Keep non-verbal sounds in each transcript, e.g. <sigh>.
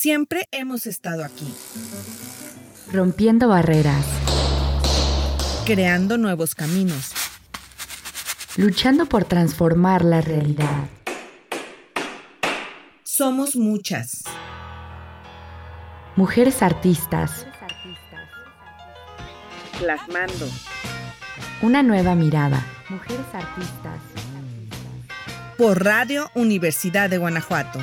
Siempre hemos estado aquí. Rompiendo barreras. Creando nuevos caminos. Luchando por transformar la realidad. Somos muchas. Mujeres artistas. Plasmando. Una nueva mirada. Mujeres artistas. Por Radio Universidad de Guanajuato.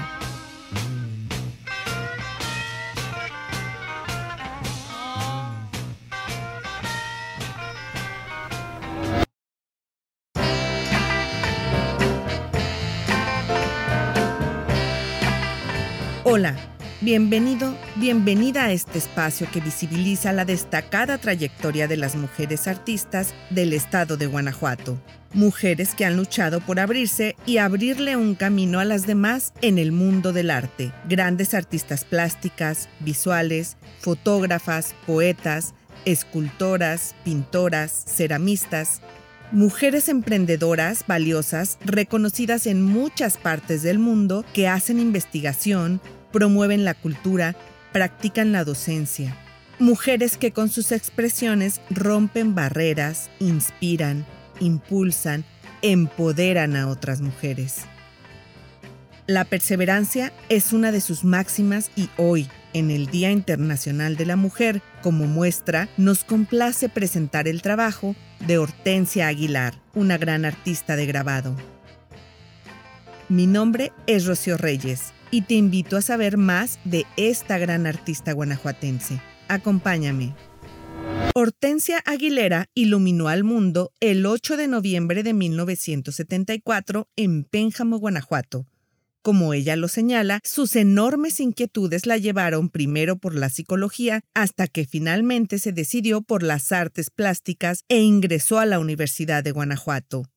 Hola, bienvenido, bienvenida a este espacio que visibiliza la destacada trayectoria de las mujeres artistas del estado de Guanajuato. Mujeres que han luchado por abrirse y abrirle un camino a las demás en el mundo del arte. Grandes artistas plásticas, visuales, fotógrafas, poetas, escultoras, pintoras, ceramistas, Mujeres emprendedoras valiosas, reconocidas en muchas partes del mundo, que hacen investigación, promueven la cultura, practican la docencia. Mujeres que con sus expresiones rompen barreras, inspiran, impulsan, empoderan a otras mujeres. La perseverancia es una de sus máximas y hoy, en el Día Internacional de la Mujer, como muestra, nos complace presentar el trabajo de Hortensia Aguilar, una gran artista de grabado. Mi nombre es Rocío Reyes y te invito a saber más de esta gran artista guanajuatense. Acompáñame. Hortensia Aguilera iluminó al mundo el 8 de noviembre de 1974 en Pénjamo, Guanajuato. Como ella lo señala, sus enormes inquietudes la llevaron primero por la psicología hasta que finalmente se decidió por las artes plásticas e ingresó a la Universidad de Guanajuato.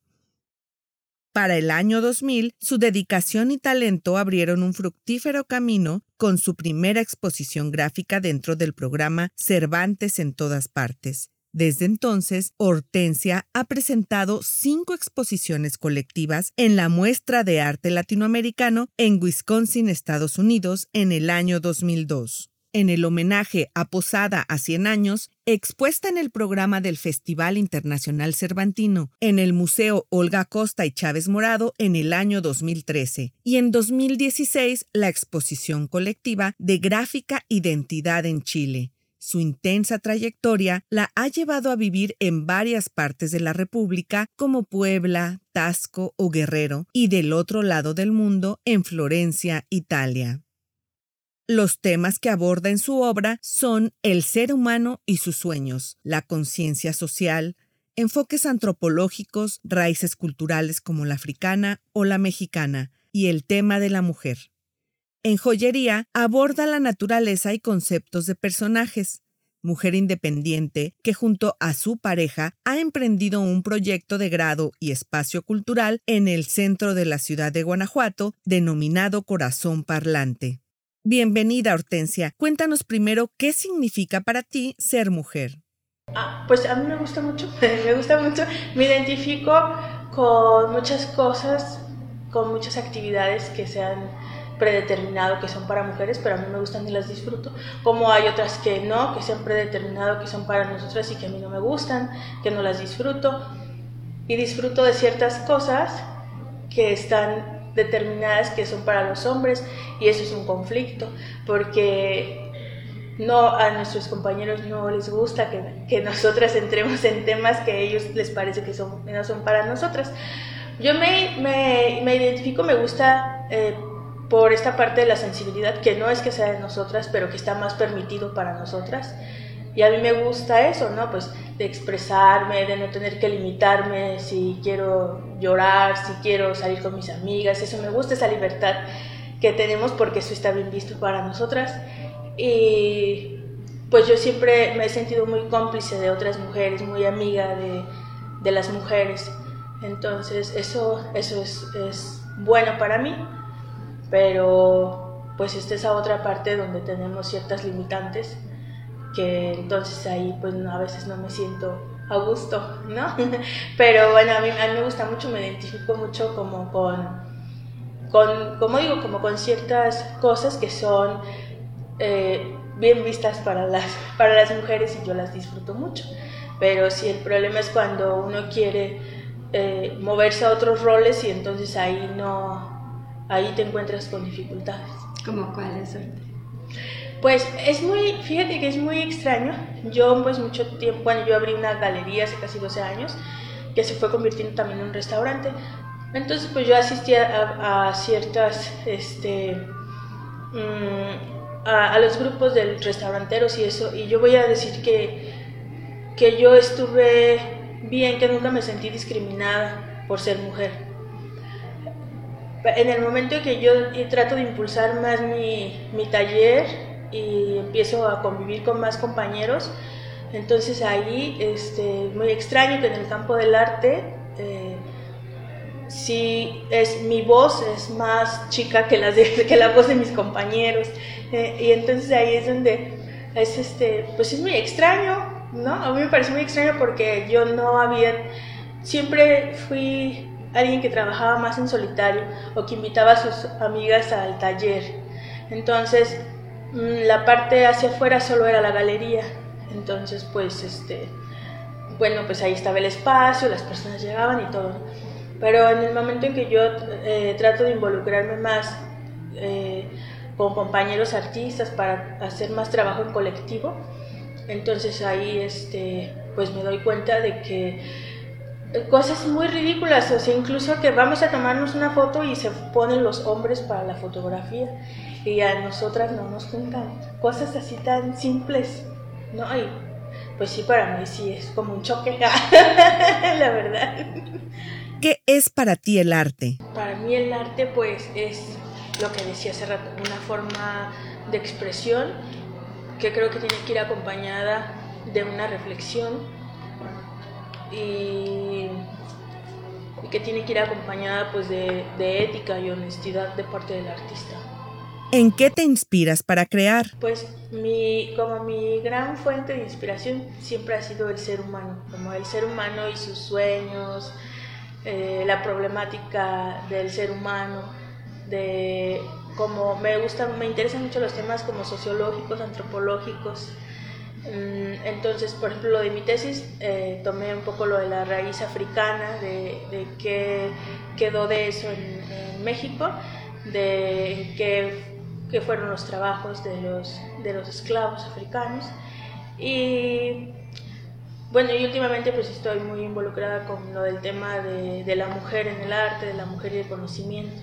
Para el año 2000, su dedicación y talento abrieron un fructífero camino con su primera exposición gráfica dentro del programa Cervantes en todas partes. Desde entonces, Hortensia ha presentado cinco exposiciones colectivas en la Muestra de Arte Latinoamericano en Wisconsin, Estados Unidos, en el año 2002 en el homenaje a Posada a 100 años, expuesta en el programa del Festival Internacional Cervantino, en el Museo Olga Costa y Chávez Morado en el año 2013, y en 2016 la exposición colectiva de Gráfica Identidad en Chile. Su intensa trayectoria la ha llevado a vivir en varias partes de la República como Puebla, Tasco o Guerrero, y del otro lado del mundo en Florencia, Italia. Los temas que aborda en su obra son el ser humano y sus sueños, la conciencia social, enfoques antropológicos, raíces culturales como la africana o la mexicana, y el tema de la mujer. En joyería aborda la naturaleza y conceptos de personajes, mujer independiente que junto a su pareja ha emprendido un proyecto de grado y espacio cultural en el centro de la ciudad de Guanajuato denominado Corazón Parlante. Bienvenida, Hortensia. Cuéntanos primero qué significa para ti ser mujer. Ah, pues a mí me gusta mucho, <laughs> me gusta mucho. Me identifico con muchas cosas, con muchas actividades que se han predeterminado que son para mujeres, pero a mí me gustan y las disfruto. Como hay otras que no, que se han predeterminado que son para nosotras y que a mí no me gustan, que no las disfruto. Y disfruto de ciertas cosas que están determinadas que son para los hombres y eso es un conflicto porque no a nuestros compañeros no les gusta que, que nosotras entremos en temas que a ellos les parece que son, no son para nosotras. Yo me, me, me identifico, me gusta eh, por esta parte de la sensibilidad, que no es que sea de nosotras, pero que está más permitido para nosotras. Y a mí me gusta eso, ¿no? Pues de expresarme, de no tener que limitarme si quiero llorar, si quiero salir con mis amigas, eso me gusta, esa libertad que tenemos porque eso está bien visto para nosotras. Y pues yo siempre me he sentido muy cómplice de otras mujeres, muy amiga de, de las mujeres. Entonces eso, eso es, es bueno para mí, pero pues esta es otra parte donde tenemos ciertas limitantes que entonces ahí pues a veces no me siento a gusto, ¿no? <laughs> Pero bueno, a mí, me gusta mucho, me identifico mucho como con, con, como digo, como con ciertas cosas que son eh, bien vistas para las, <laughs> para las mujeres y yo las disfruto mucho. Pero si el problema es cuando uno quiere eh, moverse a otros roles y entonces ahí no, ahí te encuentras con dificultades. ¿Cómo cuáles Pues es muy, fíjate que es muy extraño. Yo pues mucho tiempo, bueno, yo abrí una galería hace casi 12 años que se fue convirtiendo también en un restaurante. Entonces pues yo asistía a, ciertas, este, mm, a, los grupos de restauranteros y eso, y yo voy a decir que, que yo estuve bien, que nunca me sentí discriminada por ser mujer en el momento en que yo trato de impulsar más mi, mi, taller y empiezo a convivir con más compañeros, entonces ahí este, muy extraño que en el campo del arte eh, sí es mi voz es más chica que, las <laughs> que la voz de mis compañeros eh, y entonces ahí es donde es este pues es muy extraño no a mí me parece muy extraño porque yo no había siempre fui alguien que trabajaba más en solitario o que invitaba a sus amigas al taller. Entonces, la parte hacia afuera solo era la galería. Entonces, pues, este, bueno, pues ahí estaba el espacio, las personas llegaban y todo. Pero en el momento en que yo eh, trato de involucrarme más eh, con compañeros artistas para hacer más trabajo en colectivo, entonces ahí, este, pues me doy cuenta de que cosas muy ridículas, o sea, incluso que vamos a tomarnos una foto y se ponen los hombres para la fotografía y a nosotras no nos juntan. Cosas así tan simples, ¿no? Y pues sí, para mí sí es como un choque, <laughs> la verdad. ¿Qué es para ti el arte? Para mí el arte pues es lo que decía hace rato, una forma de expresión que creo que tiene que ir acompañada de una reflexión y, que tiene que ir acompañada pues de, ética y honestidad de parte del artista. ¿En qué te inspiras para crear? Pues mi, como mi gran fuente de inspiración siempre ha sido el ser humano, como el ser humano y sus sueños, eh, la problemática del ser humano, de como me gusta, me interesan mucho los temas como sociológicos, antropológicos, Mm, entonces, por ejemplo, lo de mi tesis, eh, tomé un poco lo de la raíz africana, de, de qué quedó de eso en, México, de qué, fueron los trabajos de los, de los esclavos africanos. Y bueno, y últimamente pues estoy muy involucrada con lo del tema de, de, la mujer en el arte, de la mujer y el conocimiento.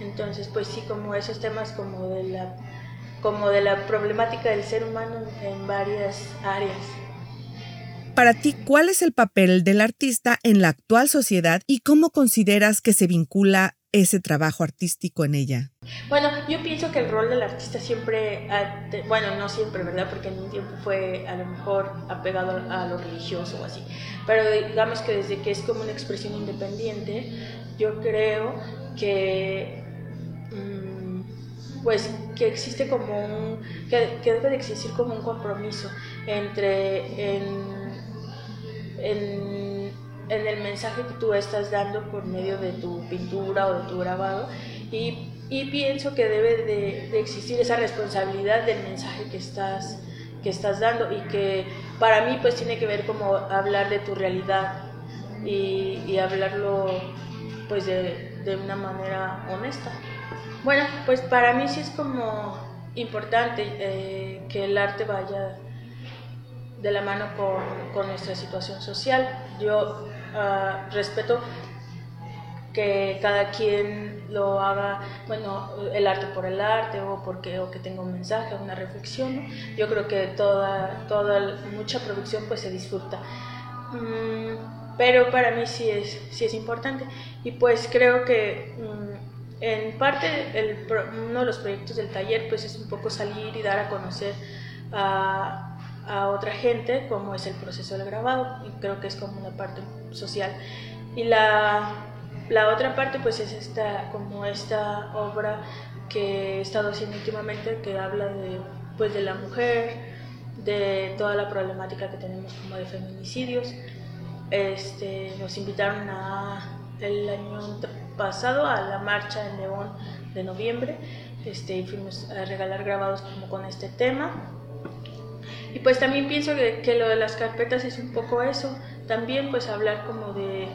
Entonces, pues sí, como esos temas como de la como de la problemática del ser humano en varias áreas. Para ti, ¿cuál es el papel del artista en la actual sociedad y cómo consideras que se vincula ese trabajo artístico en ella? Bueno, yo pienso que el rol del artista siempre, bueno, no siempre, ¿verdad? Porque en un tiempo fue a lo mejor apegado a lo religioso o así, pero digamos que desde que es como una expresión independiente, yo creo que... Mm, pues que existe como un, que, debe de existir como un compromiso entre en, el mensaje que tú estás dando por medio de tu pintura o de tu grabado y, pienso que debe de, existir esa responsabilidad del mensaje que estás, que estás dando y que para mí pues tiene que ver como hablar de tu realidad y, y hablarlo pues de, de una manera honesta. Bueno, pues para mí sí es como importante eh, que el arte vaya de la mano con, nuestra situación social. Yo ah, respeto que cada quien lo haga, bueno, el arte por el arte o porque o que tenga un mensaje, una reflexión. Yo creo que toda, toda mucha producción pues se disfruta. Mm, pero para mí sí es, sí es importante y pues creo que mm, en parte, el, uno de los proyectos del taller pues es un poco salir y dar a conocer a, a, otra gente cómo es el proceso del grabado y creo que es como una parte social. Y la, la otra parte pues es esta, como esta obra que he estado haciendo últimamente que habla de, pues, de la mujer, de toda la problemática que tenemos como de feminicidios. Este, nos invitaron a el año pasado a la marcha en León de noviembre. este, y fuimos a regalar grabados como con este tema. Y pues también pienso que, que, lo de las carpetas es un poco eso, también pues hablar como de,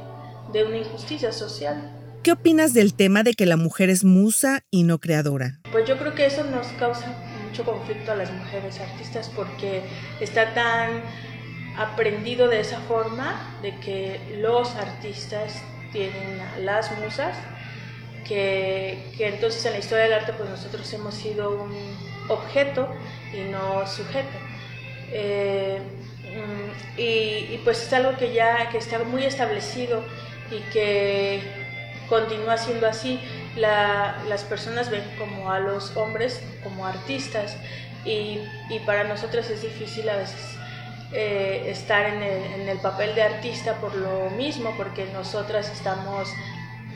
de una injusticia social. ¿Qué opinas del tema de que la mujer es musa y no creadora? Pues yo creo que eso nos causa mucho conflicto a las mujeres artistas porque está tan aprendido de esa forma de que los artistas tienen las musas, que, que, entonces en la historia del arte pues nosotros hemos sido un objeto y no sujeto. Eh, mm, y, pues es algo que ya que está muy establecido y que continúa siendo así. La, las personas ven como a los hombres como artistas y, para nosotros es difícil a veces eh, estar en el, en el, papel de artista por lo mismo, porque nosotras estamos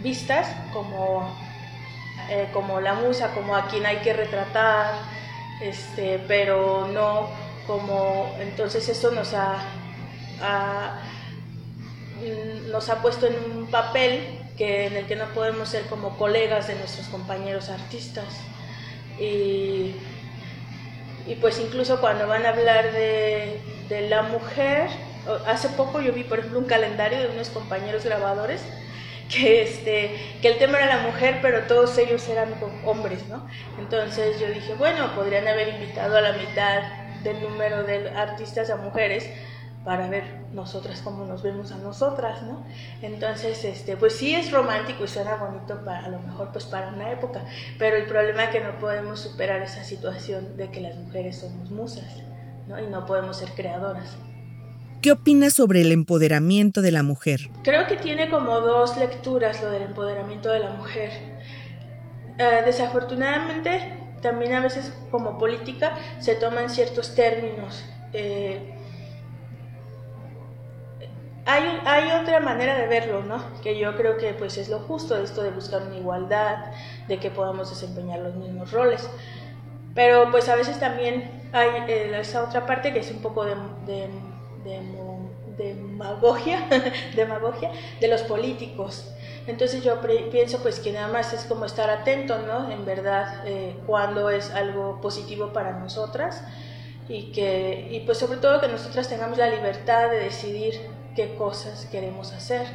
vistas como, eh, como la musa, como a quien hay que retratar, este, pero no como entonces eso nos ha, ha, nos ha puesto en un papel que, en el que no podemos ser como colegas de nuestros compañeros artistas. Y, y pues incluso cuando van a hablar de, de la mujer, hace poco yo vi por ejemplo un calendario de unos compañeros grabadores que, este, que el tema era la mujer, pero todos ellos eran hombres, ¿no? Entonces yo dije, bueno, podrían haber invitado a la mitad del número de artistas a mujeres para ver nosotras cómo nos vemos a nosotras, ¿no? Entonces, este, pues sí es romántico y suena bonito para a lo mejor pues para una época, pero el problema es que no podemos superar esa situación de que las mujeres somos musas, ¿no? Y no podemos ser creadoras. ¿Qué opinas sobre el empoderamiento de la mujer? Creo que tiene como dos lecturas lo del empoderamiento de la mujer. Eh, desafortunadamente, también a veces como política se toman ciertos términos. Eh, hay, hay, otra manera de verlo, ¿no? Que yo creo que pues es lo justo, esto de buscar una igualdad, de que podamos desempeñar los mismos roles. Pero pues a veces también hay eh, esa otra parte que es un poco de, de demagogia, <laughs> demagogia de los políticos. Entonces yo pienso pues que nada más es como estar atento, ¿no? En verdad, eh, cuando es algo positivo para nosotras y que, y pues sobre todo que nosotras tengamos la libertad de decidir qué cosas queremos hacer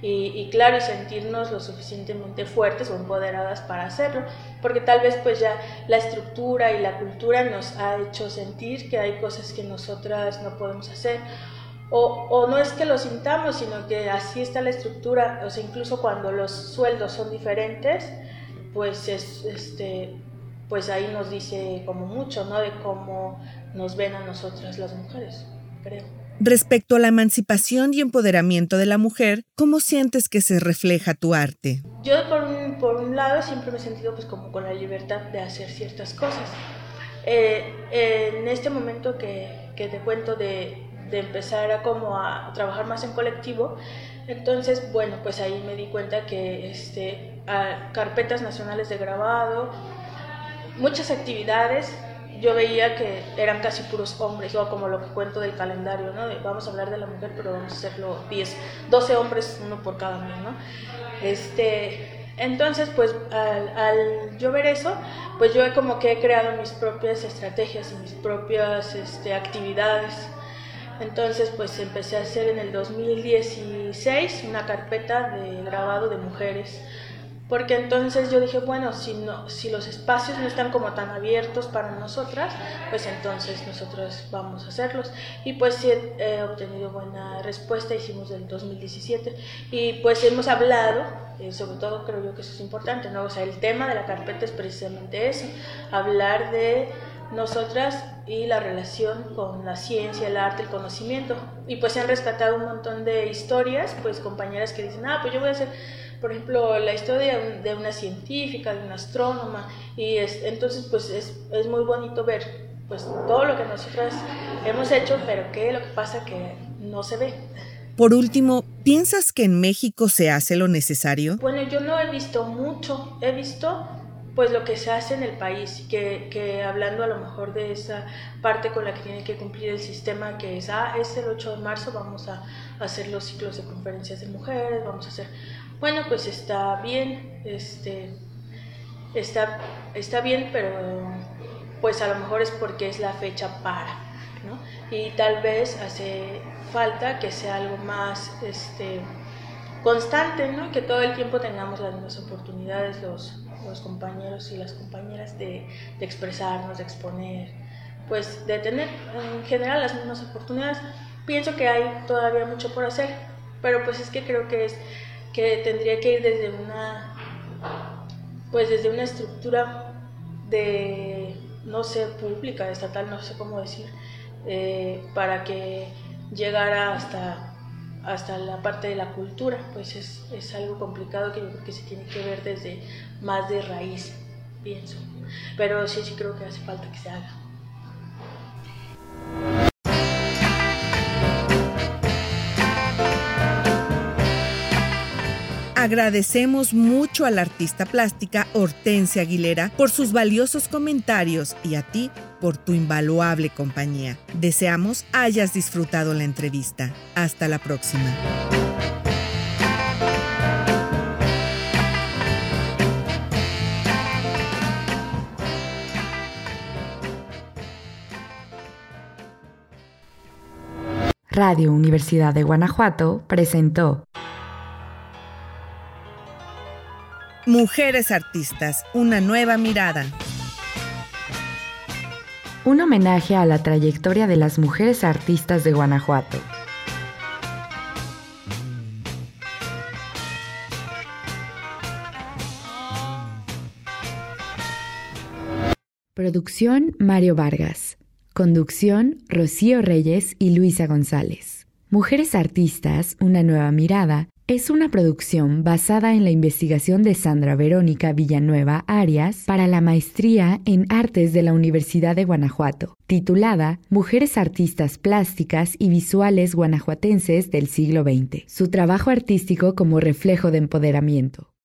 y, y, claro, y sentirnos lo suficientemente fuertes o empoderadas para hacerlo, porque tal vez pues ya la estructura y la cultura nos ha hecho sentir que hay cosas que nosotras no podemos hacer o, o, no es que lo sintamos, sino que así está la estructura, o sea, incluso cuando los sueldos son diferentes, pues, es, este, pues ahí nos dice como mucho, ¿no? De cómo nos ven a nosotras las mujeres, creo. Respecto a la emancipación y empoderamiento de la mujer, ¿cómo sientes que se refleja tu arte? Yo por un, por un lado siempre me he sentido pues como con la libertad de hacer ciertas cosas. Eh, en este momento que, que te cuento de, de empezar a como a trabajar más en colectivo, entonces, bueno, pues ahí me di cuenta que este, carpetas nacionales de grabado, muchas actividades, yo veía que eran casi puros hombres, o como lo que cuento del calendario, ¿no? vamos a hablar de la mujer, pero vamos a hacerlo 10, 12 hombres, uno por cada mes, ¿no? Este, entonces, pues al, al, yo ver eso, pues yo como que he creado mis propias estrategias y mis propias este, actividades entonces, pues empecé a hacer en el 2016 una carpeta de grabado de mujeres, porque entonces yo dije, bueno, si, no, si los espacios no están como tan abiertos para nosotras, pues entonces nosotros vamos a hacerlos. Y pues sí he obtenido buena respuesta, hicimos del 2017 y pues hemos hablado, eh, sobre todo creo yo que eso es importante, ¿no? O sea, el tema de la carpeta es precisamente eso, hablar de nosotras y la relación con la ciencia, el arte, el conocimiento. Y pues se han rescatado un montón de historias, pues compañeras que dicen, ah, pues yo voy a hacer, por ejemplo, la historia de una científica, de una astrónoma, y es, entonces pues es, es muy bonito ver pues todo lo que nosotras hemos hecho, pero que lo que pasa que no se ve. Por último, ¿piensas que en México se hace lo necesario? Bueno, yo no he visto mucho, he visto pues lo que se hace en el país, que, que, hablando a lo mejor de esa parte con la que tiene que cumplir el sistema, que es, ah, es el 8 de marzo, vamos a, hacer los ciclos de conferencias de mujeres, vamos a hacer, bueno, pues está bien, este, está, está bien, pero pues a lo mejor es porque es la fecha para, ¿no? Y tal vez hace falta que sea algo más este, constante, ¿no? Que todo el tiempo tengamos las mismas oportunidades los, los compañeros y las compañeras de, expresarnos, de exponer, pues de tener en general las mismas oportunidades. Pienso que hay todavía mucho por hacer, pero pues es que creo que es que tendría que ir desde una pues desde una estructura de no sé pública estatal no sé cómo decir eh, para que llegara hasta hasta la parte de la cultura pues es, es algo complicado que yo creo que se tiene que ver desde más de raíz pienso. Pero sí sí creo que hace falta que se haga Agradecemos mucho a la artista plástica Hortensia Aguilera por sus valiosos comentarios y a ti por tu invaluable compañía. Deseamos hayas disfrutado la entrevista. Hasta la próxima. Radio Universidad de Guanajuato presentó Mujeres Artistas, una nueva mirada. Un homenaje a la trayectoria de las mujeres artistas de Guanajuato. Producción Mario Vargas. Conducción Rocío Reyes y Luisa González. Mujeres Artistas, una nueva mirada es una producción basada en la investigación de Sandra Verónica Villanueva Arias para la maestría en Artes de la Universidad de Guanajuato, titulada Mujeres Artistas Plásticas y Visuales Guanajuatenses del siglo XX. Su trabajo artístico como reflejo de empoderamiento.